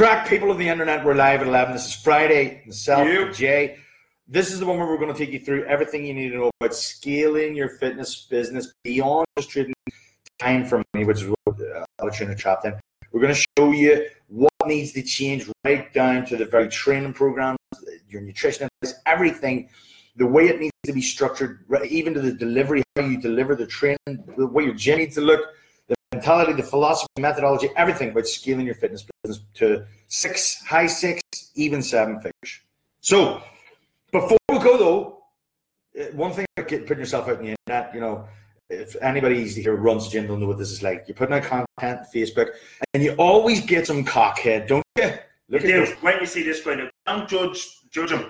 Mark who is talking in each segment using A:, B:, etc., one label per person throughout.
A: crack, people of the internet? We're live at 11. This is Friday. Myself,
B: You.
A: Jay. This is the one where we're going to take you through everything you need to know about scaling your fitness business beyond just trading time for money, which is what uh, lot of trainers trapped in. We're going to show you what needs to change right down to the very training programs, your nutrition, everything, the way it needs to be structured, right, even to the delivery, how you deliver the training, the way your gym needs to look, mentality, the philosophy, methodology, everything about scaling your fitness business to six, high six, even seven figures. So, before we go though, uh, one thing about putting yourself out in the internet, you know, if anybody here runs a gym, they'll know what this is like. You're putting out content Facebook, and you always get some cockhead, don't you?
B: You
A: Look
B: do.
A: at this.
B: When you see this now, don't judge judge him.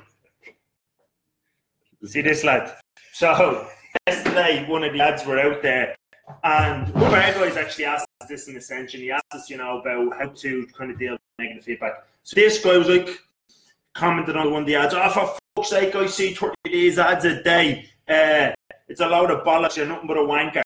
B: See this lad. So yesterday, one of the lads were out there, and one of our guys actually asked us this in Ascension. He asked us, you know, about how to kind of deal with negative feedback. So this guy was like commented on one of the ads. Oh, for fuck's sake, I see 30 days ads a day. Uh, it's a load of bollocks. You're nothing but a wanker.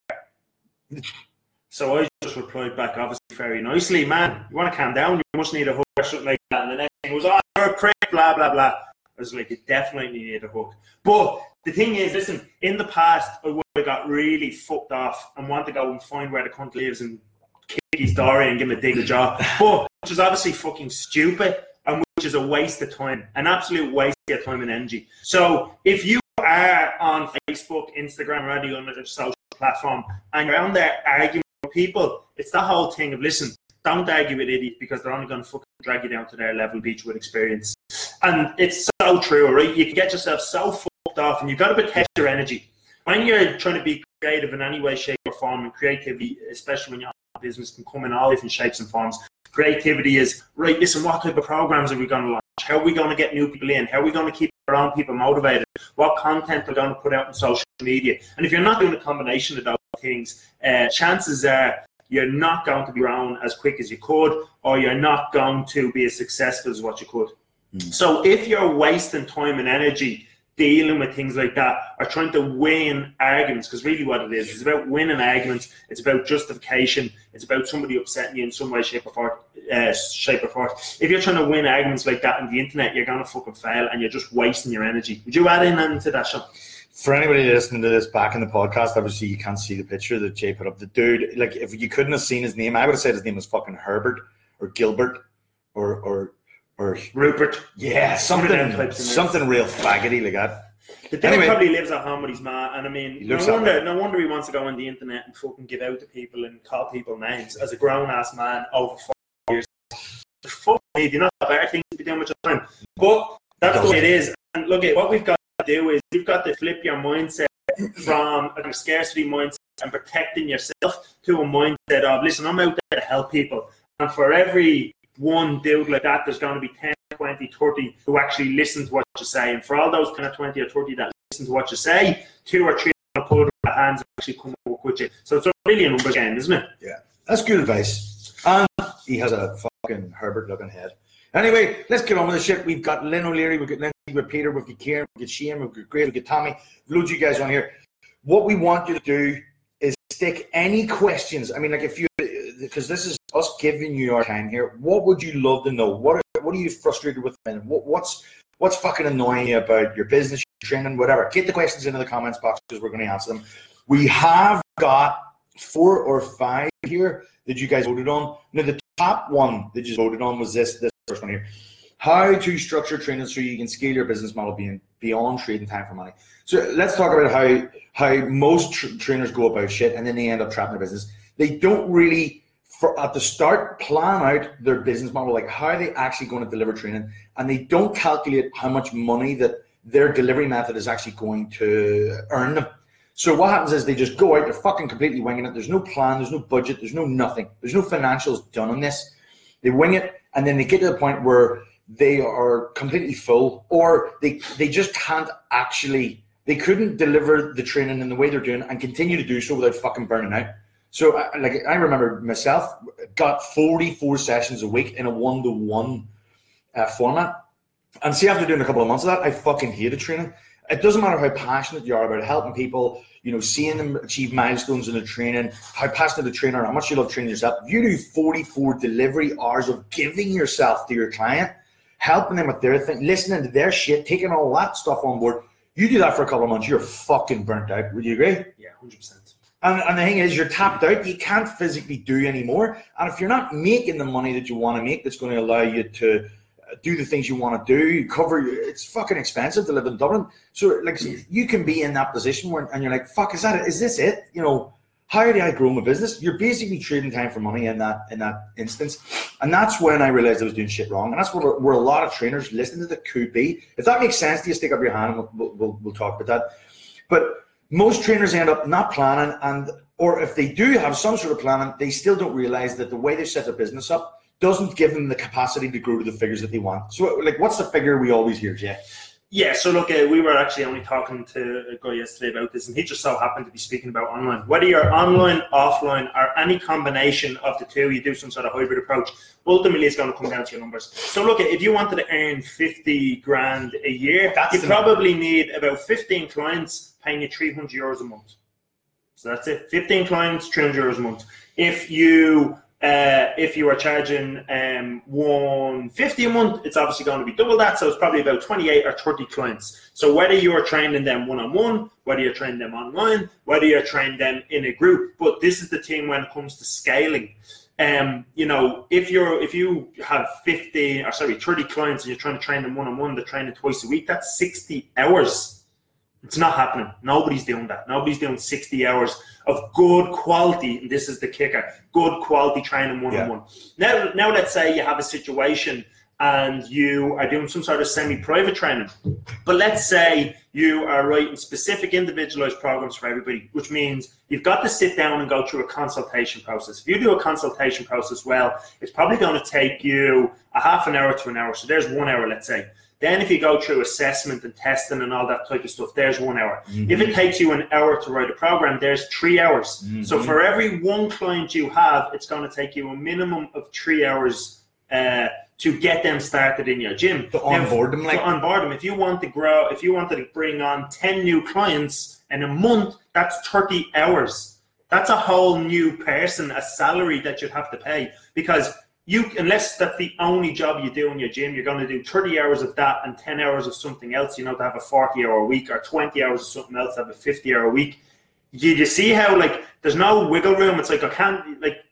B: So I just replied back, obviously very nicely, man. You want to calm down? You must need a hook or something like that. And the next thing was, oh, you're a prick, blah blah blah. I was like, you definitely need a hook. But the thing is, listen, in the past, I would have got really fucked off and want to go and find where the cunt lives and kick his door in and give him a dig a jaw. But which is obviously fucking stupid and which is a waste of time, an absolute waste of time and energy. So if you are on Facebook, Instagram, or any other social platform, and you're on there arguing with people, it's the whole thing of listen, don't argue with idiots because they're only going to fucking drag you down to their level beach with experience. And it's so true, right? You can get yourself so fucked off, and you've got to protect your energy. When you're trying to be creative in any way, shape, or form, and creativity, especially when you're on business, can come in all different shapes and forms. Creativity is right. Listen, what type of programs are we going to launch? How are we going to get new people in? How are we going to keep our own people motivated? What content are we going to put out on social media? And if you're not doing a combination of those things, uh, chances are you're not going to be around as quick as you could, or you're not going to be as successful as what you could. So if you're wasting time and energy dealing with things like that, or trying to win arguments, because really what it is, it's about winning arguments. It's about justification. It's about somebody upsetting you in some way, shape, or form. Uh, shape or form. If you're trying to win arguments like that on the internet, you're gonna fucking fail, and you're just wasting your energy. Would you add in anything to that, Sean?
A: For anybody listening to this back in the podcast, obviously you can't see the picture that Jay put up. The dude, like, if you couldn't have seen his name, I would have said his name was fucking Herbert or Gilbert or or or
B: Rupert.
A: yeah, something
B: of them types in
A: something real faggoty like that.
B: The dude
A: Anyway.
B: probably lives at home with his ma, and I mean, no wonder, no wonder he wants to go on the internet and fucking give out to people and call people names as a grown ass man over four years. Fuck me, you know better things to be doing with your time? But that's the way it is. And look at what we've got to do is you've got to flip your mindset from a scarcity mindset and protecting yourself to a mindset of listen, I'm out there to help people, and for every one dude like that, there's going to be 10, 20, 30 who actually listen to what you say. And for all those kind of 20 or 30 that listen to what you say, two or three will put their hands and actually come up with you. So it's a really a numbers game, isn't it?
A: Yeah, that's good advice. And he has a fucking Herbert looking head. Anyway, let's get on with the shit. We've got Lynn O'Leary, we've got Lindsay, we've got Peter, we've got Kieran, we've got Shane, we've got Grace, we've got Tommy, loads of you guys on here. What we want you to do is stick any questions. I mean, like if you, because this is us giving you our time here. What would you love to know? What What are you frustrated with? And what, what's What's fucking annoying you about your business, your training, whatever? Get the questions into the comments box because we're going to answer them. We have got four or five here that you guys voted on. Now, the top one that you voted on was this this first one here. How to structure training so you can scale your business model being beyond trading time for money. So let's talk about how how most tr- trainers go about shit and then they end up trapping their business. They don't really for uh, at the start plan out their business model, like how are they actually going to deliver training, and they don't calculate how much money that their delivery method is actually going to earn them. So what happens is they just go out, they're fucking completely winging it. There's no plan, there's no budget, there's no nothing, there's no financials done on this. They wing it, and then they get to the point where they are completely full, or they they just can't actually they couldn't deliver the training in the way they're doing and continue to do so without fucking burning out. So, I- like, I remember myself got 44 sessions a week in a one to one format. And see, after doing a couple of months of that, I fucking hated training. it doesn't matter how passionate you are about helping people, you know, seeing them achieve milestones in the training, how passionate the trainer, how much you love training yourself. You do 44 delivery hours of giving yourself to your client, helping them with their thing, listening to their shit, taking all that stuff on board, you do that for a couple of months, you're fucking burnt out. Would you agree?
B: Yeah, hundred percent.
A: And, and the thing is, you're tapped out. You can't physically do anymore. And if you're not making the money that you want to make, that's going to allow you to uh, do the things you want to do, you cover. It's fucking expensive to live in Dublin. So like, you can be in that position where, and you're like, "Fuck, is that? It? Is this it?" You know, how do I grow my business? You're basically trading time for money in that in that instance, and that's when I realized I was doing shit wrong. And that's what where a lot of trainers listening to the could be. If that makes sense do you, stick up your hand and we'll, we'll, we'll talk about that. But most trainers end up not planning and or if they do have some sort of planning they still don't realize that the way they set their business up doesn't give them the capacity to grow to the figures that they want. So like what's the figure we always hear jay
B: Yeah, so look, uh, we were actually only talking to a guy yesterday about this, and he just so happened to be speaking about online. Whether you're online, offline, or any combination of the two, you do some sort of hybrid approach. Ultimately, it's going to come down to your numbers. So, look, if you wanted to earn fifty grand a year,
A: That's
B: you probably need about fifteen clients paying you three hundred euros a month. So that's it. Fifteen clients, three hundred euros a month. If you uh, if you are charging um, 150 a month, it's obviously going to be double that. So it's probably about 28 or 30 clients. So whether you're training them one on one, whether you're training them online, whether you're training them in a group, but this is the thing when it comes to scaling. Um, you know, if you're if you have 50 or sorry 30 clients and you're trying to train them one on one, they're training twice a week. That's 60 hours. It's not happening. Nobody's doing that. Nobody's doing 60 hours of good quality. And this is the kicker good quality training one on one. Now, now, let's say you have a situation and you are doing some sort of semi private training. But let's say you are writing specific individualized programs for everybody, which means you've got to sit down and go through a consultation process. If you do a consultation process well, it's probably going to take you a half an hour to an hour. So there's one hour, let's say. Then, if you go through assessment and testing and all that type of stuff, there's one hour.
A: Mm-hmm.
B: If it takes you an hour to write a program, there's three hours. So
A: Mm-hmm.
B: for every one client you have, it's going to take you a minimum of three hours uh, to get them started in your gym.
A: To onboard them, like-
B: to onboard them. If you want to grow, if you wanted to bring on ten new clients in a month, that's thirty hours. That's a whole new person, a salary that you'd have to pay because you unless that's the only job you do in your gym, you're going to do 30 hours of that and 10 hours of something else, you know, to have a 40 hour week or 20 hours of something else have a 50 hour week. You, you see how like there's no wiggle room. It's like I can't like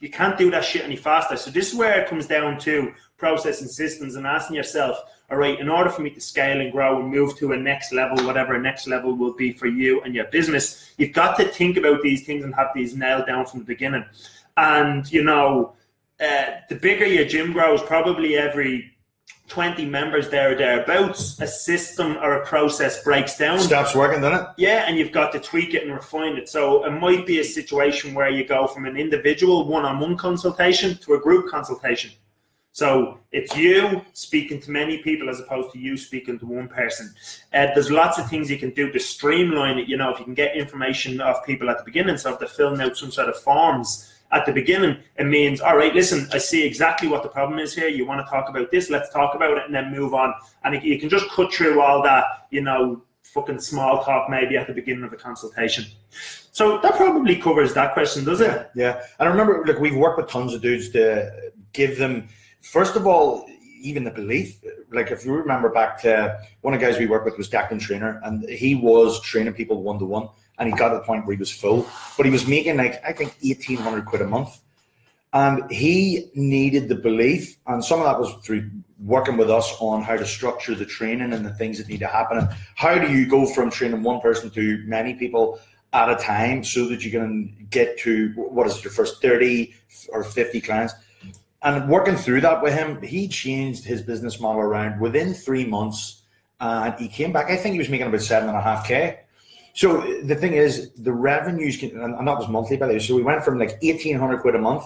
B: you can't do that shit any faster. So this is where it comes down to process and systems and asking yourself, all right, in order for me to scale and grow and move to a next level, whatever a next level will be for you and your business, you've got to think about these things and have these nailed down from the beginning. And you know, uh, the bigger your gym grows, probably every 20 members there or thereabouts, a system or a process breaks down.
A: stops working doesn't it
B: Yeah, and you've got to tweak it and refine it. So it might be a situation where you go from an individual one-on-one consultation to a group consultation. So it's you speaking to many people as opposed to you speaking to one person. Uh, there's lots of things you can do to streamline it. You know, if you can get information off people at the beginning, so if they're filling out some sort of forms at the beginning, it means, all right, listen, I see exactly what the problem is here. You want to talk about this? Let's talk about it and then move on. And you can just cut through all that, you know, fucking small talk maybe at the beginning of a consultation. So that probably covers that question, does it?
A: Yeah, and I remember, like, we've worked with tons of dudes to give them, first of all, even the belief. Like, if you remember back to one of the guys we worked with was Declan Trainer, and he was training people one to one, and he got to the point where he was full, but he was making like I think eighteen hundred quid a month, and he needed the belief, and some of that was through working with us on how to structure the training and the things that need to happen, and how do you go from training one person to many people at a time so that you can get to what is it, your first 30 or 50 clients? And working through that with him he changed his business model around. Within three months and he came back. I think he was making about seven and a half k so the thing is the revenues can, and that was monthly by the way so we went from like 1800 quid a month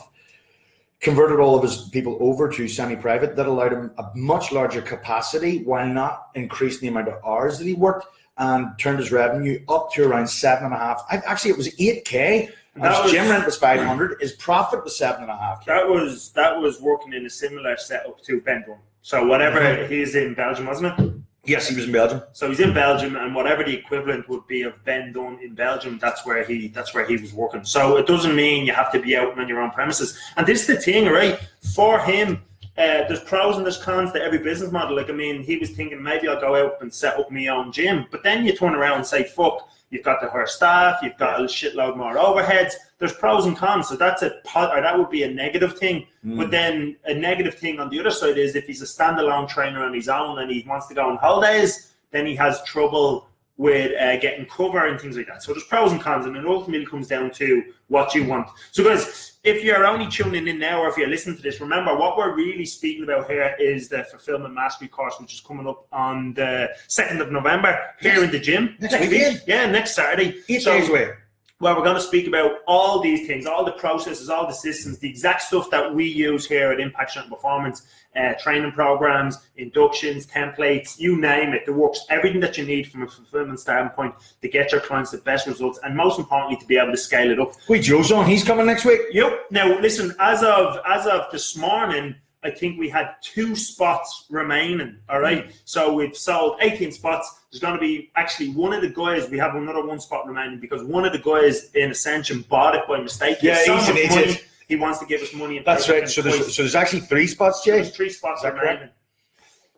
A: converted all of his people over to semi-private that allowed him a much larger capacity while not increasing the amount of hours that he worked and turned his revenue up to around seven and a half. I, actually, it was eight k. His gym rent was five hundred. His profit was seven and a half k.
B: That was that was working in a similar setup to Ben Dunne. So whatever
A: Mhm.
B: he's in Belgium, wasn't it?
A: Yes, he was in Belgium.
B: So he's in Belgium, and whatever the equivalent would be of Ben Dunne in Belgium, that's where he that's where he was working. So it doesn't mean you have to be out on your own premises. And this is the thing, right? For him, uh, there's pros and there's cons to every business model. Like I mean, he was thinking maybe I'll go out and set up my own gym, but then you turn around and say, "Fuck." You've got to hire staff. You've got a shitload more overheads. There's pros and cons. So that's a or that would be a negative thing.
A: Mm.
B: But then a negative thing on the other side is if he's a standalone trainer on his own and he wants to go on holidays, then he has trouble with uh, getting cover and things like that. So there's pros and cons, and it ultimately comes down to what you want. So, guys, if you're only tuning in now or if you're listening to this, remember what we're really speaking about here is the Fulfillment Mastery course, which is coming up on the 2nd of November here in the gym.
A: Next weekend?
B: Yeah, next Saturday.
A: Eight
B: So-
A: days away.
B: Well, we're going to speak about all these things, all the processes, all the systems, the exact stuff that we use here at Impact Strength Performance, uh, training programs, inductions, templates, you name it. There works everything that you need from a fulfillment standpoint to get your clients the best results, and most importantly, to be able to scale it up.
A: Wait, Joe's on. He's coming next week.
B: Yep. Now, listen. As of as of this morning, I think we had two spots remaining. All right. Hmm. So we've sold 18 spots. There's going to be actually one of the guys. We have another one spot remaining because one of the guys in Ascension bought it by mistake. He
A: Yeah,
B: so
A: he's an
B: money, He wants to give us money. and
A: That's right. So there's so there's actually three spots,
B: There's
A: Jay.
B: three spots
A: Is that correct?
B: remaining.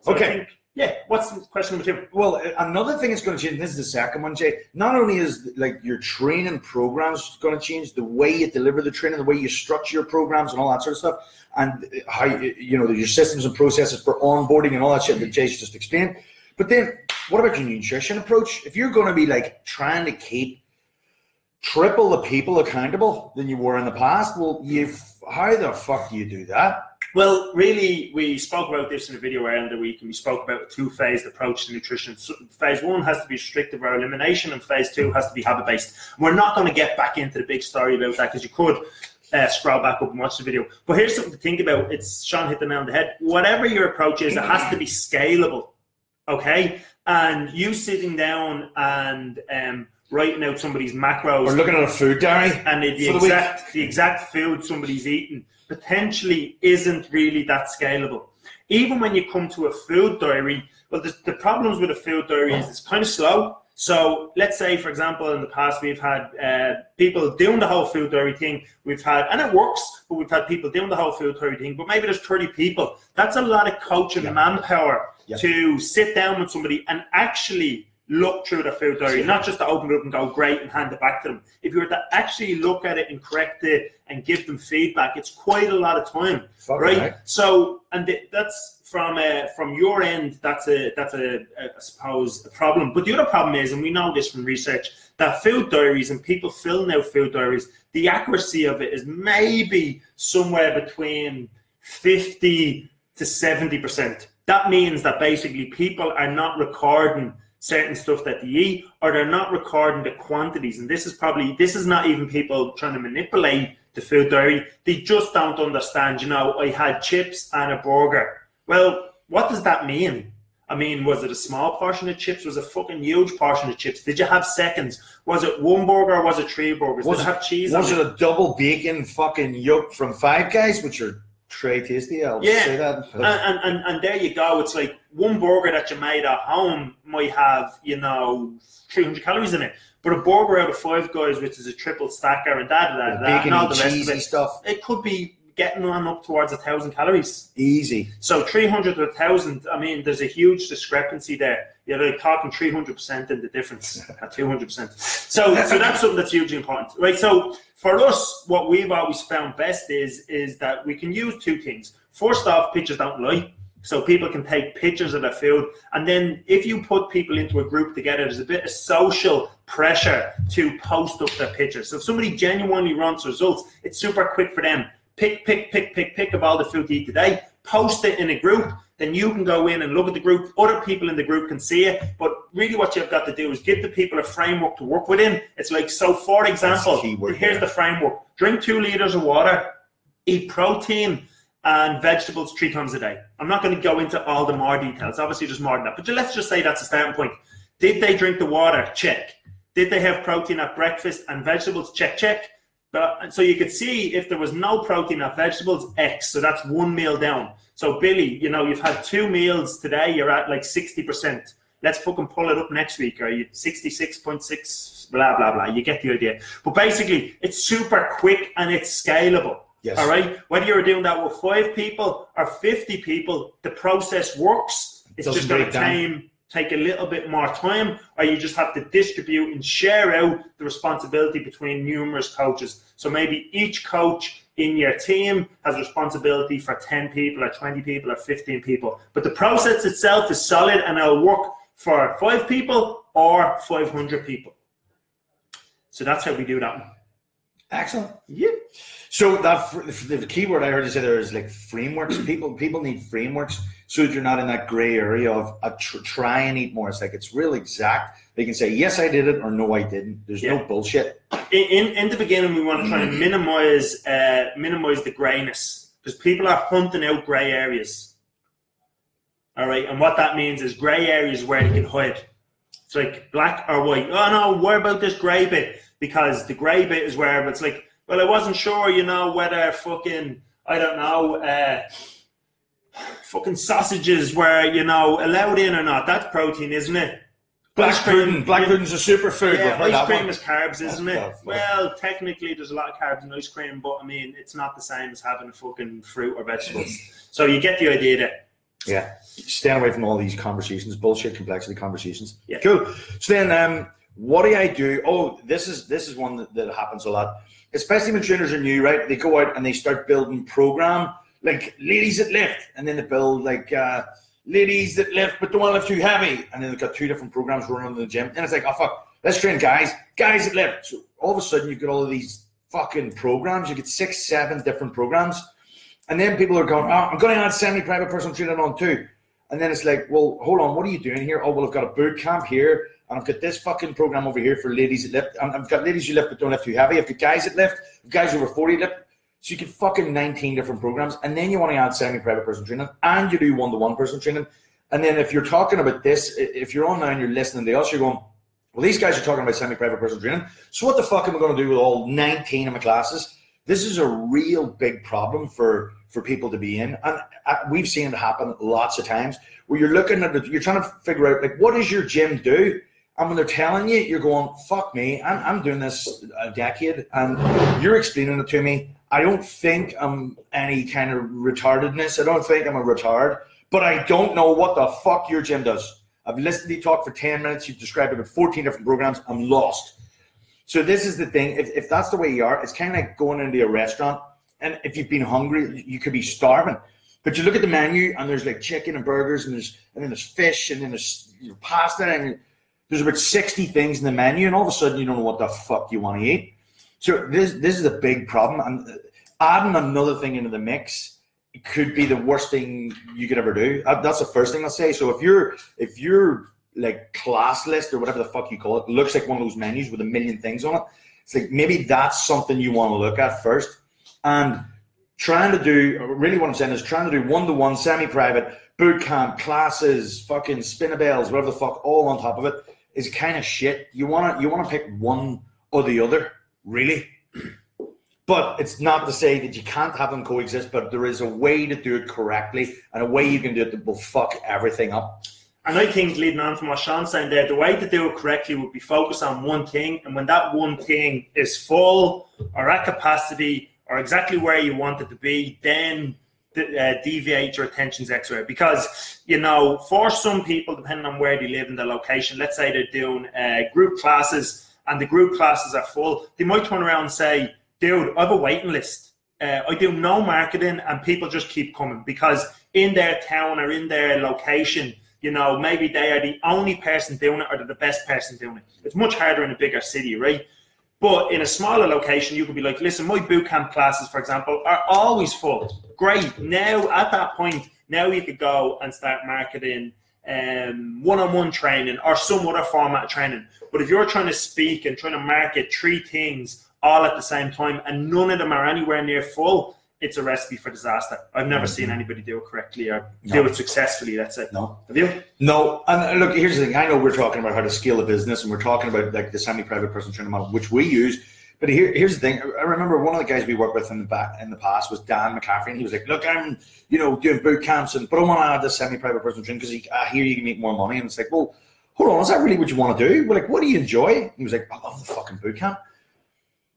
B: So
A: Okay.
B: Yeah. What's the question number two?
A: Well, uh, another thing that's going to change. This is the second one, Jay. Not only is like your training programs going to change, the way you deliver the training, the way you structure your programs, and all that sort of stuff, and how you you know your systems and processes for onboarding and all that shit that Jay's just explained. But then, what about your nutrition approach? If you're going to be like trying to keep triple the people accountable than you were in the past, well, you how the fuck do you do that?
B: Well, really, we spoke about this in a video earlier in the week, and we spoke about a two-phased approach to nutrition. So phase one has to be restrictive or elimination, and phase two has to be habit-based. We're not going to get back into the big story about that because you could uh, scroll back up and watch the video. But here's something to think about. It's Sean hit the nail on the head. Whatever your approach is, it has to be scalable. Okay, and you sitting down and um, writing out somebody's macros
A: We're looking at a food diary.
B: and the, the
A: For the
B: exact the exact food somebody's eating potentially isn't really that scalable. Even when you come to a food diary, well, the, the problems with a food diary is it's kind of slow. So let's say, for example, in the past we've had uh, people doing the whole food diary thing. We've had, and it works, but we've had people doing the whole food diary thing. But maybe there's 30 people. That's a lot of coaching
A: Yeah.
B: manpower
A: Yeah.
B: to sit down with somebody and actually look through the food diary, not just to open it up and go great and hand it back to them. If you were to actually look at it and correct it and give them feedback, it's quite a lot of time, right?
A: right.
B: So, and th- that's from uh, from your end. That's a that's a, a I suppose a problem. But the other problem is, and we know this from research, that food diaries and people filling out food diaries, the accuracy of it is maybe somewhere between fifty to seventy percent. That means that basically people are not recording certain stuff that they eat or they're not recording the quantities. And this is probably this is not even people trying to manipulate the food diary they just don't understand you know i had chips and a burger. Well what does that mean? I mean was it a small portion of chips? Was it a fucking huge portion of chips? Did you have seconds? Was it one burger or was it three burgers?
A: Was
B: did
A: it-
B: it have cheese
A: Was
B: on
A: it a double bacon fucking yolk from Five Guys, which are tray tasty? I'll
B: Yeah.
A: say that.
B: and, and, and, there you go. It's like one burger that you made at home might have, you know, 300 calories in it. But a burger out of Five Guys, which is a triple stacker and da da da da, and all the rest of it,
A: stuff.
B: it could be getting on up towards a thousand calories.
A: Easy.
B: So 300 to a 1,000, I mean, there's a huge discrepancy there. You're like talking 300% in the difference at 200%. So, so that's something that's hugely important, right? So for us, what we've always found best is, is that we can use two things. First off, pictures don't lie. So people can take pictures of their food. And then if you put people into a group together, there's a bit of social pressure to post up their pictures. So if somebody genuinely wants results, it's super quick for them. Pick, pick, pick, pick, pick of all the food you eat today, post it in a group, then you can go in and look at the group. Other people in the group can see it. But really what you've got to do is give the people a framework to work within. It's like, so for example,
A: word
B: here's
A: there.
B: the framework. Drink two liters of water, eat protein and vegetables three times a day. I'm not going to go into all the more details. Obviously, there's more than that. But let's just say that's a starting point. Did they drink the water? Check. Did they have protein at breakfast and vegetables? Check, check. But uh, so you could see if there was no protein at vegetables, X. So that's one meal down. So Billy, you know, you've had two meals today. You're at like sixty percent. Let's fucking pull it up next week. Or you 66.6, blah, blah, blah. You get the idea. But basically, it's super quick and it's scalable.
A: Yes.
B: All right. Whether you're doing that with five people or 50 people, the process works. It's just going to time, take a little bit more time, or you just have to distribute and share out the responsibility between numerous coaches. So maybe each coach in your team has responsibility for 10 people or 20 people or 15 people. But the process itself is solid and it'll work for five people or 500 people. So that's how we do that one.
A: Excellent.
B: Yeah.
A: So that the keyword I heard you say there is like frameworks. People people need frameworks so that you're not in that gray area of I tr- try and eat more. It's like it's real exact. They can say yes I did it or no I didn't. There's no bullshit.
B: in, in, in the beginning, we want to try and minimize uh, minimize the grayness because people are hunting out grey areas. All right, and what that means is grey areas where they can hide. It's like black or white. Oh no, where about this grey bit? Because the grey bit is where it's like, well, I wasn't sure, you know, whether fucking I don't know, uh, fucking sausages were you know allowed in or not. That's protein, isn't it?
A: Black
B: Ice cream-
A: pudding. Black pudding's a superfood.
B: Yeah, ice cream
A: one.
B: is carbs, isn't
A: That's
B: it?
A: tough.
B: Well, technically, there's a lot of carbs in ice cream, but I mean, it's not the same as having a fucking fruit or vegetables. so you get the idea there.
A: Yeah. Staying away from all these conversations, bullshit complexity conversations.
B: Yeah.
A: Cool. So then um what do I do? Oh, this is this is one that, that happens a lot. Especially when trainers are new, right? They go out and they start building program like ladies that lift, and then they build like uh ladies that lift but don't want to lift too heavy. And then they've got two different programs running in the gym. And it's like, oh fuck, let's train guys, guys that lift. So all of a sudden you've got all of these fucking programs. You get six, seven different programs. And then people are going, oh, I'm going to add semi-private personal training on too. And then it's like, well, hold on, what are you doing here? Oh, well, I've got a boot camp here, and I've got this fucking program over here for ladies that lift. I've got ladies who lift but don't lift too heavy. I've got guys that lift, guys over 40 lift. So you get fucking 19 different programs, and then you want to add semi-private personal training, and you do one-to-one personal training. And then if you're talking about this, if you're online, you're listening to us, you're going, well, these guys are talking about semi-private personal training. So what the fuck am I going to do with all 19 of my classes? This is a real big problem for for people to be in, and uh, we've seen it happen lots of times where you're looking at it, you're trying to figure out like what does your gym do, and when they're telling you, you're going, fuck me, I'm, I'm doing this a decade, and you're explaining it to me. I don't think I'm any kind of retardedness. I don't think I'm a retard, but I don't know what the fuck your gym does. I've listened to you talk for 10 minutes. You've described about 14 different programs. I'm lost. So this is the thing. If, if that's the way you are, it's kind of like going into a restaurant, and if you've been hungry, you could be starving. But you look at the menu, and there's like chicken and burgers, and there's and then there's fish, and then there's you know, pasta, and there's about sixty things in the menu, and all of a sudden you don't know what the fuck you want to eat. So this this is a big problem, and adding another thing into the mix could be the worst thing you could ever do. That's the first thing I'll say. So if you're if you're like class list or whatever the fuck you call it looks like one of those menus with a million things on it, it's like maybe that's something you want to look at first. And trying to do really what I'm saying is trying to do one to one, semi private, boot camp, classes, fucking spinnabels, whatever the fuck, all on top of it is kind of shit. You wanna you wanna pick one or the other, really. But it's not to say that you can't have them coexist, but there is a way to do it correctly and a way you can do it that will fuck everything up.
B: And I think leading on from what Sean's saying there, the way to do it correctly would be focus on one thing, and when that one thing is full or at capacity or exactly where you want it to be, then uh, deviate your attentions elsewhere. Because you know, for some people, depending on where they live and the location, let's say they're doing uh, group classes and the group classes are full, they might turn around and say, "Dude, I have a waiting list." Uh, I do no marketing, and people just keep coming because in their town or in their location, you know, maybe they are the only person doing it or they're the best person doing it. It's much harder in a bigger city, right? But in a smaller location, you could be like, listen, my boot camp classes, for example, are always full. Great. Now, at that point, now you could go and start marketing um, one-on-one training or some other format of training. But if you're trying to speak and trying to market three things all at the same time and none of them are anywhere near full, it's a recipe for disaster. I've never seen anybody do it correctly or do it successfully, That's it.
A: No.
B: Have you?
A: No, and uh, look, here's the thing. I know we're talking about how to scale a business, and we're talking about like the semi-private personal training model, which we use. But here, here's the thing. I remember one of the guys we worked with in the back in the past was Dan McCaffrey, and he was like, "Look, I'm, you know, doing boot camps, and but I want to add this semi-private personal training because I hear you can make more money." And it's like, well, hold on, is that really what you want to do? We're like, what do you enjoy? He was like, I love the fucking boot camp.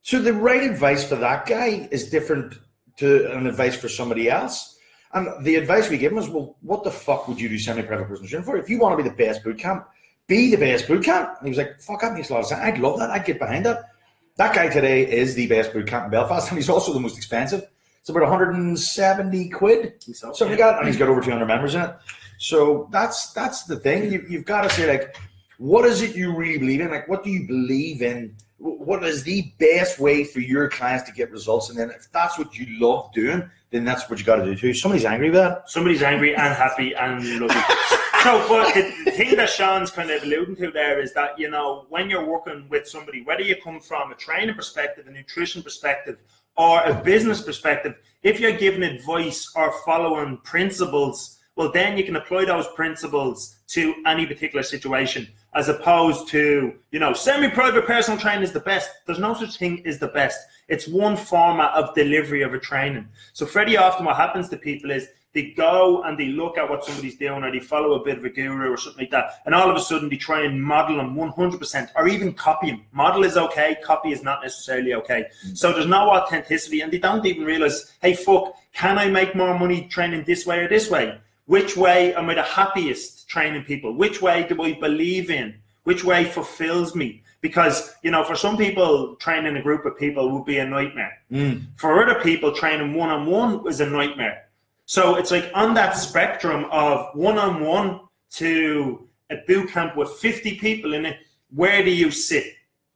A: So the right advice for that guy is different to an advice for somebody else. And the advice we give him is, well, what the fuck would you do semi-private personal training for? If you want to be the best boot camp, be the best boot camp. And he was like, fuck, that makes a lot of sense. I'd love that. I'd get behind that. That guy today is the best boot camp in Belfast, and he's also the most expensive. It's about 170 quid,
B: So,
A: something like that, and he's got over 200 members in it. So that's that's the thing. You, you've got to say like, what is it you really believe in? Like, what do you believe in? What is the best way for your clients to get results? And then if that's what you love doing, then that's what you got to do too. Somebody's angry with that.
B: somebody's angry and happy and lovely. so, but the, the thing that Sean's kind of alluding to there is that you know when you're working with somebody, whether you come from a training perspective, a nutrition perspective, or a business perspective, if you're giving advice or following principles, well, then you can apply those principles to any particular situation, as opposed to you know semi-private personal training is the best. There's no such thing as the best. It's one format of delivery of a training. So, very often, what happens to people is they go and they look at what somebody's doing or they follow a bit of a guru or something like that and all of a sudden they try and model them 100% or even copy them model is okay copy is not necessarily okay. Mm. So there's no authenticity and they don't even realize hey fuck can i make more money training this way or this way? Which way am i the happiest training people? Which way do i believe in? Which way fulfills me? Because you know for some people training a group of people would be a nightmare. Mm. For other people training one-on-one is a nightmare so it's like on that spectrum of one-on-one to a boot camp with 50 people in it, where do you sit?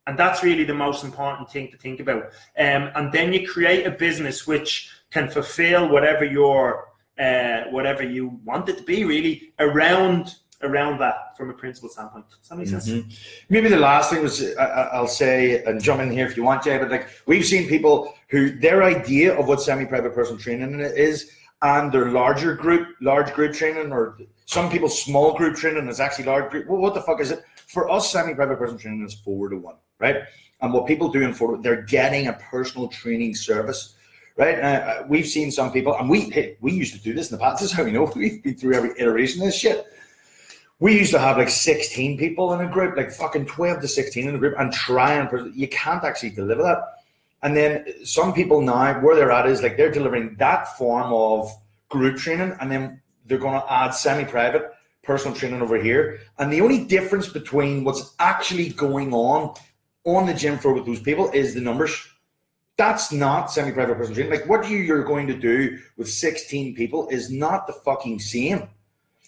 B: And that's really the most important thing to think about. Um, and then you create a business which can fulfill whatever your uh, whatever you want it to be, really around around that from a principle standpoint. Does that make sense?
A: Maybe the last thing was I, I- I'll say and jump in here if you want, Jay. But like we've seen people who their idea of what semi-private personal training is, and their larger group, large group training, or some people small group training is actually large group. Well, what the fuck is it? For us, semi-private personal training is four to one, right? And what people do in four, they're getting a personal training service. Right, uh, we've seen some people, and we hey, we used to do this in the past. This is how we know we've been through every iteration of this shit we used to have like 16 people in a group, like fucking 12 to 16 in a group, and try and you can't actually deliver that. And then some people now, where they're at is like they're delivering that form of group training, and then they're going to add semi-private personal training over here. And the only difference between what's actually going on on the gym floor with those people is the numbers. That's not semi-private personal training. Like what you you're going to do with 16 people is not the fucking same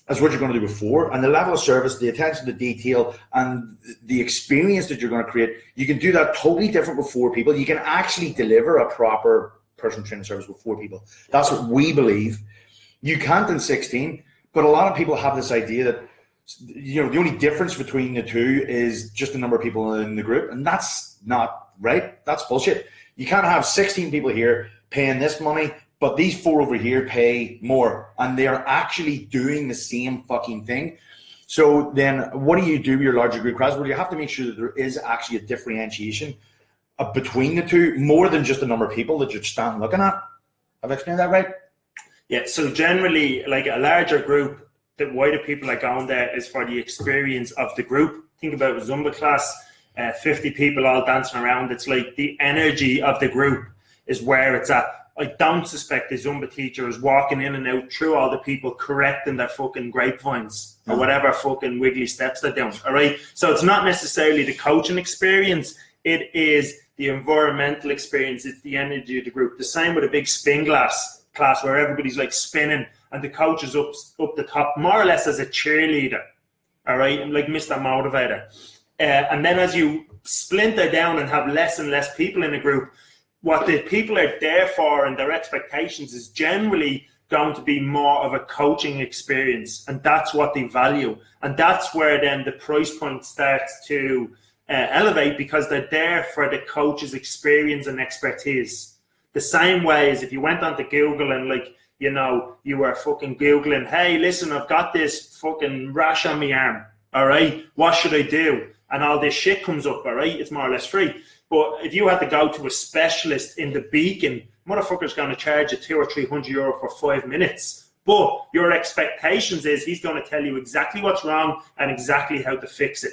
A: as what you're going to do before. And the level of service, the attention to detail, and the experience that you're going to create, you can do that totally different with four people. You can actually deliver a proper personal training service with four people. That's what we believe. You can't in 16, but a lot of people have this idea that you know the only difference between the two is just the number of people in the group, and that's not right. That's bullshit. You can't have 16 people here paying this money, but these four over here pay more, and they are actually doing the same fucking thing. So then, what do you do with your larger group crowds? Well, you have to make sure that there is actually a differentiation uh, between the two, more than just the number of people that you're standing looking at. Have I explained that right?
B: Yeah, so generally, like a larger group, the why do people are going there is for the experience of the group. Think about Zumba class, uh, 50 people all dancing around. It's like the energy of the group is where it's at. I don't suspect the Zumba teacher is walking in and out through all the people correcting their fucking grapevines or whatever fucking wiggly steps they're doing. All right. So it's not necessarily the coaching experience, it is the environmental experience, it's the energy of the group. The same with a big spin glass class where everybody's like spinning and the coach is up up the top, more or less as a cheerleader. All right, and like Mr. Motivator. Uh, and then as you splinter down and have less and less people in a group, what the people are there for and their expectations is generally going to be more of a coaching experience and that's what they value. And that's where then the price point starts to uh, elevate because they're there for the coach's experience and expertise. The same way as if you went onto google and like you know you were fucking googling hey listen i've got this fucking rash on my arm all right? What should i do? And all this shit comes up all right? It's more or less free but if you had to go to a specialist in the beacon, motherfucker's going to charge you two or three hundred euro for five minutes. But your expectations is he's going to tell you exactly what's wrong and exactly how to fix it.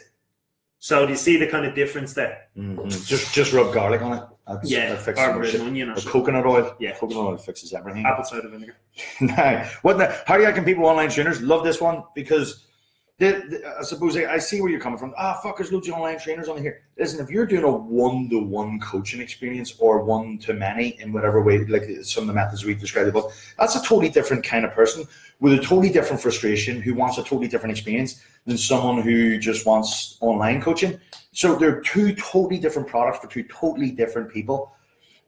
B: So do you see the kind of difference there?
A: Mhm. Just just rub garlic on it. That's,
B: Yeah,
A: that fixes
B: or onion or
A: Or coconut oil.
B: Yeah.
A: coconut oil fixes everything.
B: Apple cider vinegar.
A: now, what the, how do you reckon people online trainers love this one because the, the- I suppose I, I see where you're coming from. Ah, fuck, there's loads of online trainers on here. Listen, if you're doing a one-to-one coaching experience or one-to-many in whatever way, like some of the methods we've described above, that's a totally different kind of person with a totally different frustration who wants a totally different experience than someone who just wants online coaching. So they're two totally different products for two totally different people.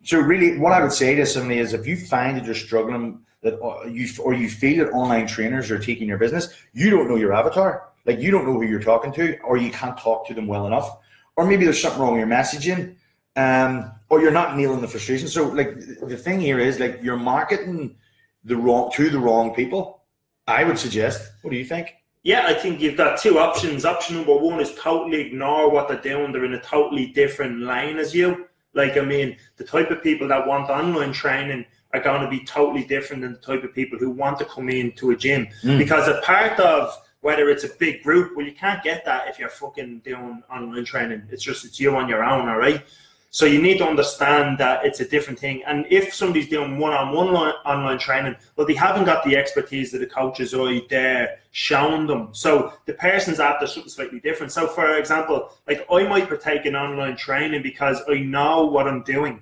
A: So really, what I would say to somebody is, if you find that you're struggling, that uh, you or you feel that online trainers are taking your business, you don't know your avatar, like you don't know who you're talking to, or you can't talk to them well enough, or maybe there's something wrong with your messaging, um, or you're not nailing the frustration. So like the thing here is like you're marketing the wrong to the wrong people. I would suggest. What do you think?
B: Yeah, I think you've got two options. Option number one is totally ignore what they're doing. They're in a totally different lane as you. Like, I mean, the type of people that want online training are going to be totally different than the type of people who want to come into a gym.
A: Mm.
B: Because a part of whether it's a big group, well, you can't get that if you're fucking doing online training. It's just, it's you on your own, all right? So you need to understand that it's a different thing. And if somebody's doing one-on-one li- online training, well, they haven't got the expertise that the coaches are there showing them. So the person's after something slightly different. So, for example, like I might partake in online training because I know what I'm doing.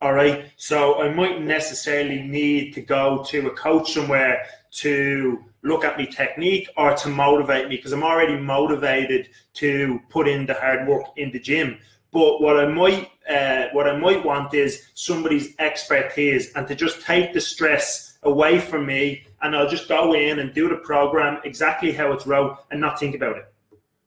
B: All right. So I mightn't necessarily need to go to a coach somewhere to look at me technique or to motivate me because I'm already motivated to put in the hard work in the gym. But what I might uh, what I might want is somebody's expertise and to just take the stress away from me and I'll just go in and do the program exactly how it's wrote and not think about it.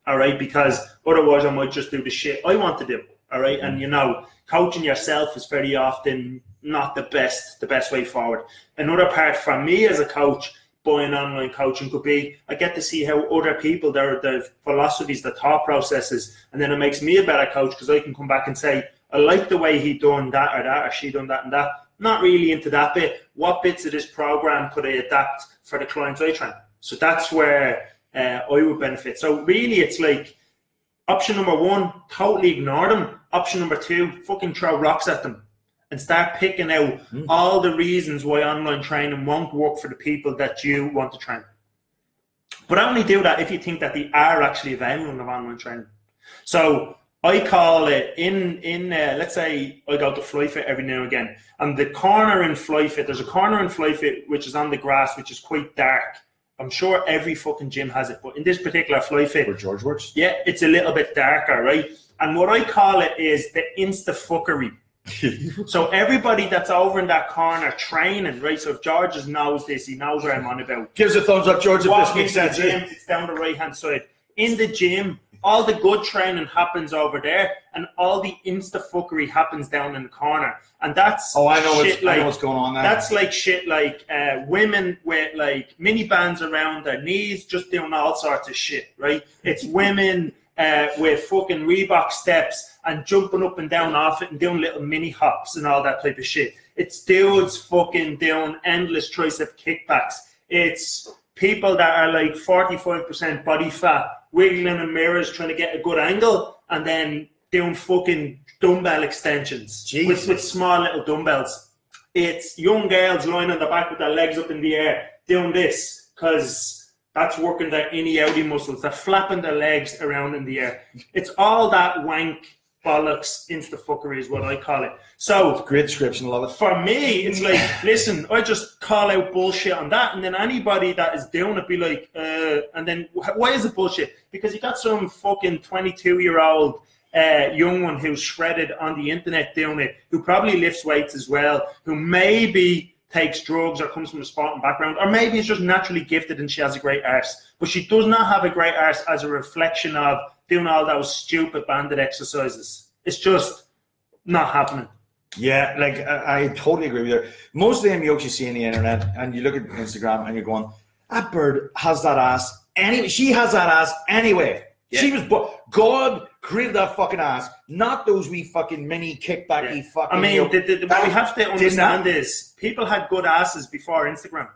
B: All right, because otherwise I might just do the shit I want to do. All right, and you know, coaching yourself is very often not the best the best way forward. Another part for me as a coach buying online coaching could be I get to see how other people their their philosophies, the thought processes, and then it makes me a better coach because I can come back and say, I like the way he done that or that or she done that and that. Not really into that bit. What bits of this program could I adapt for the clients I train? So that's where uh, I would benefit. So really, it's like option number one, totally ignore them. Option number two, fucking throw rocks at them and start picking out
A: Mm.
B: all the reasons why online training won't work for the people that you want to train. But only do that if you think that they are actually available of online training. So I call it in in uh, let's say I go to Flyefit every now and again, and the corner in Flyefit, there's a corner in Flyefit which is on the grass, which is quite dark. I'm sure every fucking gym has it, but in this particular Flyefit,
A: Where George works.
B: yeah, it's a little bit darker, right? And what I call it is the insta fuckery. So everybody that's over in that corner training, right? So if George just knows this, he knows what I'm on about.
A: Gives a thumbs up, George, if
B: Walk
A: this makes sense.
B: gym, it's down the right hand side. In the gym, all the good training happens over there, and all the insta fuckery happens down in the corner. And that's
A: Oh, I know,
B: shit
A: what's,
B: like
A: I know what's going on there.
B: that's like shit like uh, women with like mini bands around their knees, just doing all sorts of shit, right? It's women uh, with fucking Reebok steps and jumping up and down off it and doing little mini hops and all that type of shit. It's dudes fucking doing endless tricep kickbacks. It's people that are like 45% body fat, wiggling in mirrors trying to get a good angle and then doing fucking dumbbell extensions with, with small little dumbbells it's young girls lying on the back with their legs up in the air doing this because that's working their innie outie muscles. They're flapping their legs around in the air. It's all that wank bollocks insta fuckery is what I call it. So
A: Great description, love it.
B: for me, it's like, listen, I just call out bullshit on that, and then anybody that is doing it be like, uh, and then why is it bullshit? Because you got some fucking twenty-two-year-old uh, young one who's shredded on the internet doing it, who probably lifts weights as well, who maybe takes drugs or comes from a sporting background, or maybe is just naturally gifted and she has a great arse, but she does not have a great arse as a reflection of doing all those stupid banded exercises. It's just not happening.
A: Yeah, like I, I totally agree with you. Most of the yokes you see on the internet, and you look at Instagram, and you're going, "That bird has that ass anyway. She has that ass anyway. She was bu- God created that fucking ass, not those wee fucking mini kickbacky
B: Yeah.
A: fucking."
B: I mean, the, the, what we have to understand is people had good asses before Instagram.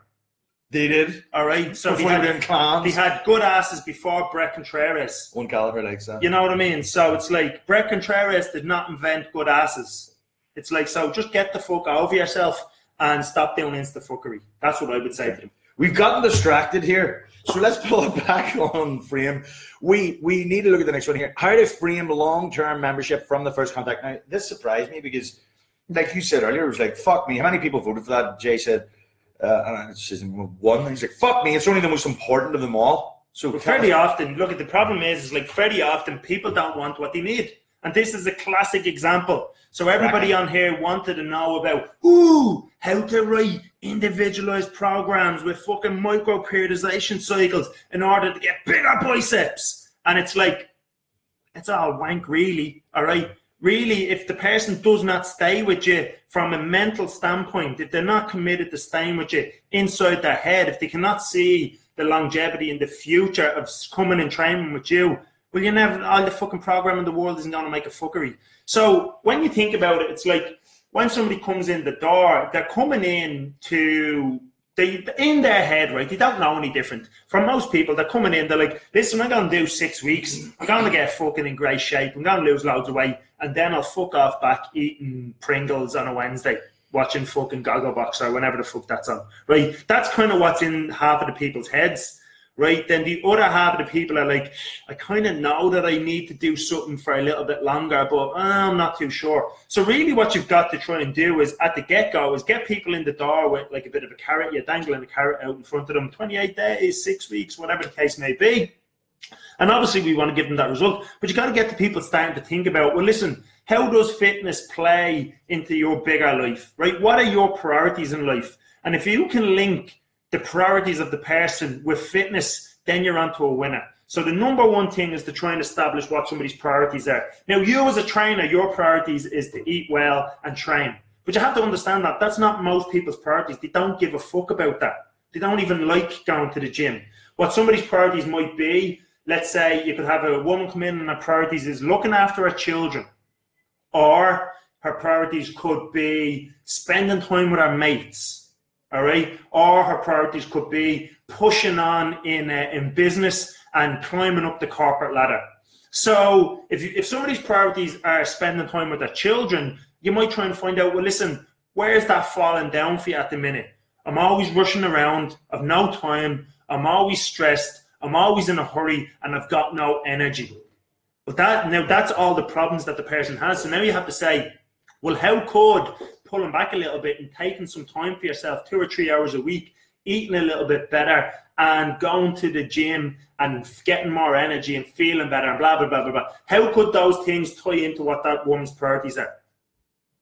A: They did.
B: All right, so
A: Before they
B: had,
A: in clans.
B: they had good asses before Bret Contreras.
A: One Gallagher like that.
B: You know what I mean? So it's like Bret Contreras did not invent good asses. It's like so just get the fuck over yourself and stop doing insta fuckery. That's what I would say to him.
A: We've gotten distracted here, so let's pull it back on frame. We we need to look at the next one here. How to frame long term membership from the first contact. Now this surprised me because, like you said earlier, it was like fuck me. How many people voted for that? Jay said, uh, and it's just one. He's like fuck me. It's only the most important of them all. So
B: But fairly often, look at the problem is, is like fairly often people don't want what they need. And this is a classic example. So everybody on here wanted to know about ooh, how to write individualized programs with fucking micro periodization cycles in order to get bigger biceps. And it's like, it's all wank, really. All right. Really, if the person does not stay with you from a mental standpoint, if they're not committed to staying with you inside their head, if they cannot see the longevity in the future of coming and training with you, well, you never, all the fucking program in the world isn't going to make a fuckery. So when you think about it, it's like when somebody comes in the door, they're coming in to they in their head, right? They don't know any different. For most people, they're coming in, they're like, listen, I'm gonna do six weeks, I'm gonna get fucking in great shape, I'm gonna lose loads of weight, and then I'll fuck off back eating Pringles on a Wednesday, watching fucking Gogglebox or whenever the fuck that's on. Right? That's kind of what's in half of the people's heads. Right, then the other half of the people are like, I kind of know that I need to do something for a little bit longer, but uh, I'm not too sure. So really, what you've got to try and do is at the get go is get people in the door with like a bit of a carrot. You're dangling a carrot out in front of them, 28 days, six weeks, whatever the case may be. And obviously, we want to give them that result, but you got to get the people starting to think about, well, listen, how does fitness play into your bigger life, right? What are your priorities in life? And if you can link the priorities of the person with fitness, then you're onto a winner. So the number one thing is to try and establish what somebody's priorities are. Now, you as a trainer, your priorities is to eat well and train. But you have to understand that that's not most people's priorities. They don't give a fuck about that. They don't even like going to the gym. What somebody's priorities might be, let's say you could have a woman come in and her priorities is looking after her children. Or her priorities could be spending time with her mates all right? Or her priorities could be pushing on in uh, in business and climbing up the corporate ladder. So if you, if somebody's priorities are spending time with their children you might try and find out well listen where's that falling down for you at the minute? I'm always rushing around. I've no time. I'm always stressed i'm always in a hurry and i've got no energy but that now that's all the problems that the person has so now you have to say well how could pulling back a little bit and taking some time for yourself, two or three hours a week, eating a little bit better, and going to the gym and getting more energy and feeling better, and blah blah blah blah blah. How could those things tie into what that woman's priorities are?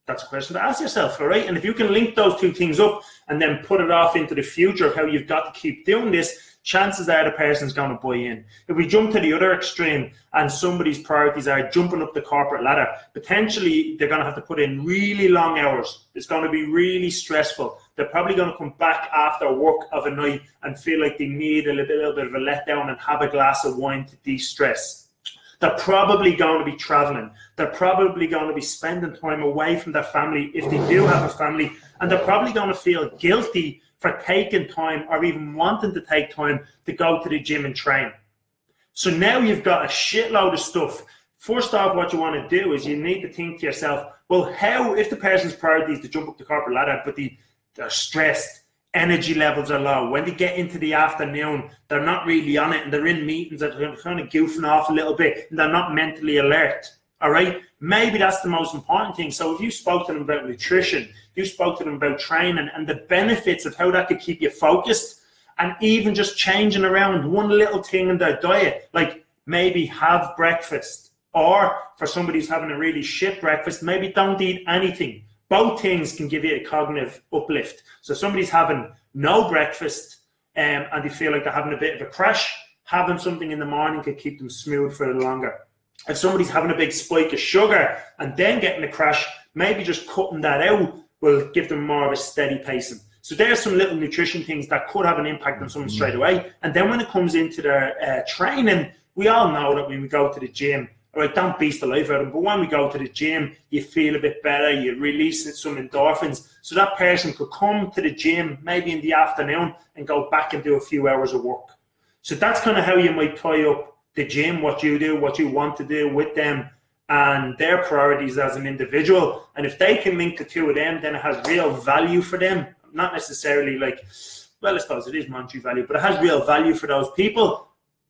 B: That's a question to ask yourself, all right? And if you can link those two things up and then put it off into the future of how you've got to keep doing this, chances are the person's going to buy in. If we jump to the other extreme and somebody's priorities are jumping up the corporate ladder, potentially they're going to have to put in really long hours. It's going to be really stressful. They're probably going to come back after work of a night and feel like they need a little, little bit of a letdown and have a glass of wine to de stress. They're probably going to be traveling. They're probably going to be spending time away from their family if they do have a family. And they're probably going to feel guilty for taking time or even wanting to take time to go to the gym and train. So now you've got a shitload of stuff. First off, what you want to do is you need to think to yourself, well, how, if the person's priority is to jump up the corporate ladder, but they, they're stressed, energy levels are low. When they get into the afternoon, they're not really on it and they're in meetings and they're kind of goofing off a little bit and they're not mentally alert. All right. Maybe that's the most important thing. So if you spoke to them about nutrition, you spoke to them about training and the benefits of how that could keep you focused and even just changing around one little thing in their diet, like maybe have breakfast or for somebody who's having a really shit breakfast, maybe don't eat anything both things can give you a cognitive uplift. So somebody's having no breakfast um, and they feel like they're having a bit of a crash, having something in the morning could keep them smooth for longer. If somebody's having a big spike of sugar and then getting a crash, maybe just cutting that out will give them more of a steady pacing. So there's some little nutrition things that could have an impact on someone straight away. And then when it comes into their uh, training, we all know that when we go to the gym, all right, don't beast the life out of them. But when we go to the gym, you feel a bit better, you're releasing some endorphins. So that person could come to the gym maybe in the afternoon and go back and do a few hours of work. So that's kind of how you might tie up the gym, what you do, what you want to do with them, and their priorities as an individual. And if they can link the two of them, then it has real value for them. Not necessarily like, well, I suppose it is monetary value, but it has real value for those people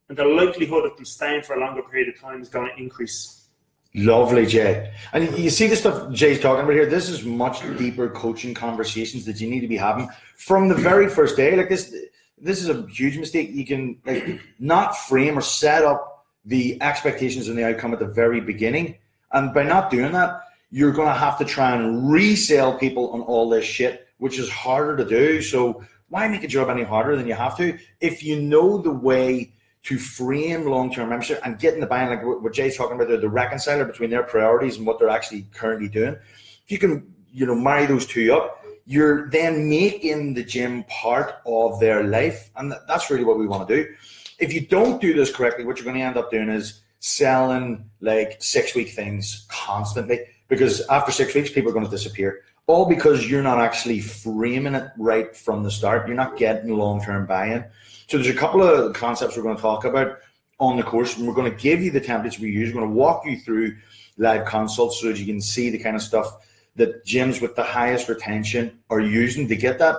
B: and the likelihood of them staying for a longer period of time is going to increase.
A: Lovely, Jay. And you see the stuff Jay's talking about here. This is much deeper coaching conversations that you need to be having from the very first day. Like this, this is a huge mistake. You can like not frame or set up the expectations and the outcome at the very beginning, and by not doing that, you're going to have to try and resell people on all this shit, which is harder to do. So why make a job any harder than you have to? If you know the way to frame long-term membership and getting the buy-in, like what Jay's talking about, the reconciler between their priorities and what they're actually currently doing. If you can, you know, marry those two up, you're then making the gym part of their life, and that's really what we want to do. If you don't do this correctly, what you're going to end up doing is selling like six-week things constantly, because after six weeks, people are going to disappear. All because you're not actually framing it right from the start. You're not getting long-term buy-in. So there's a couple of concepts we're going to talk about on the course, and we're going to give you the templates we use. We're going to walk you through live consults so that you can see the kind of stuff that gyms with the highest retention are using to get that.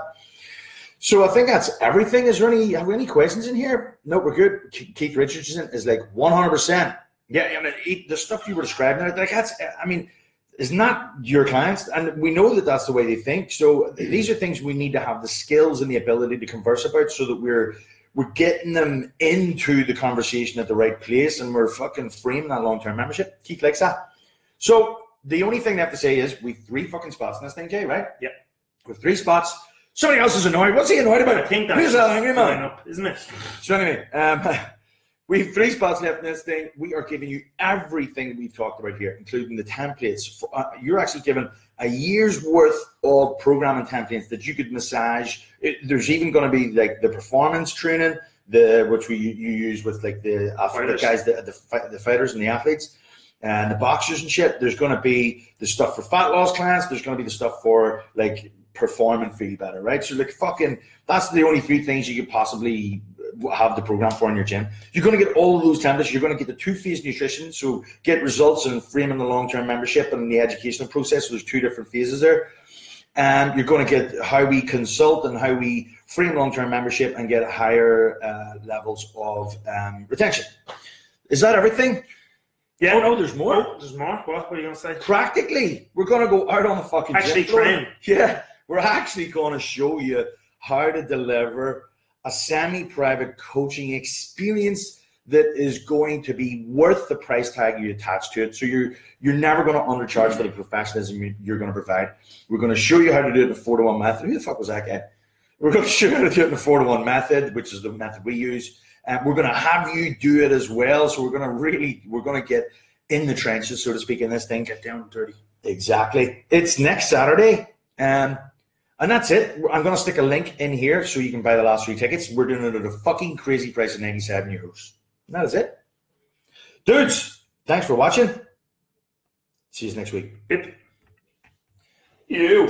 A: So I think that's everything. Is there any have any questions in here? No, we're good. Keith Richardson is like 100. percent Yeah, I mean, the stuff you were describing, like that's. I mean, is not your clients, and we know that that's the way they think. So these are things we need to have the skills and the ability to converse about, so that we're we're getting them into the conversation at the right place and we're fucking framing that long term membership. Keith likes that. So the only thing they have to say is we three fucking spots in this thing, Jay, right?
B: Yep.
A: With three spots. Somebody else is annoyed. What's he annoyed about?
B: I think that's
A: Who's that angry man?
B: Up, isn't it?
A: So anyway, um, we have three spots left in this thing. We are giving you everything we've talked about here, including the templates. For, uh, you're actually given a year's worth of programming templates that you could massage. It, there's even going to be like the performance training, the which we you use with like the athletic guys, the, the the fighters and the athletes, and the boxers and shit. There's going to be the stuff for fat loss clients. There's going to be the stuff for like perform and feel better, right? So like fucking, that's the only three things you could possibly have the program for in your gym. You're going to get all of those templates. You're going to get the two-phase nutrition, so get results and framing the long-term membership and the educational process. So there's two different phases there. And you're going to get how we consult and how we frame long-term membership and get higher uh, levels of um, retention. Is that everything?
B: Yeah.
A: Oh no, there's more.
B: Oh, there's more. What? What are you going to say?
A: Practically, we're going to go out on the fucking
B: actually train.
A: Yeah, we're actually going to show you how to deliver a semi-private coaching experience that is going to be worth the price tag you attach to it. So you're you're never going to undercharge for the professionalism you're going to provide. We're going to show you how to do it in a four to one method. Who the fuck was that guy? We're going to show you how to do it in a four to one method, which is the method we use. And we're going to have you do it as well. So we're going to really we're going to get in the trenches, so to speak, in this thing.
B: Get down and dirty.
A: Exactly. It's next Saturday. Um, and that's it. I'm going to stick a link in here so you can buy the last three tickets. We're doing it at a fucking crazy price of 97 euros. And that is it. Dudes, thanks for watching. See you next week.
B: Yep. You.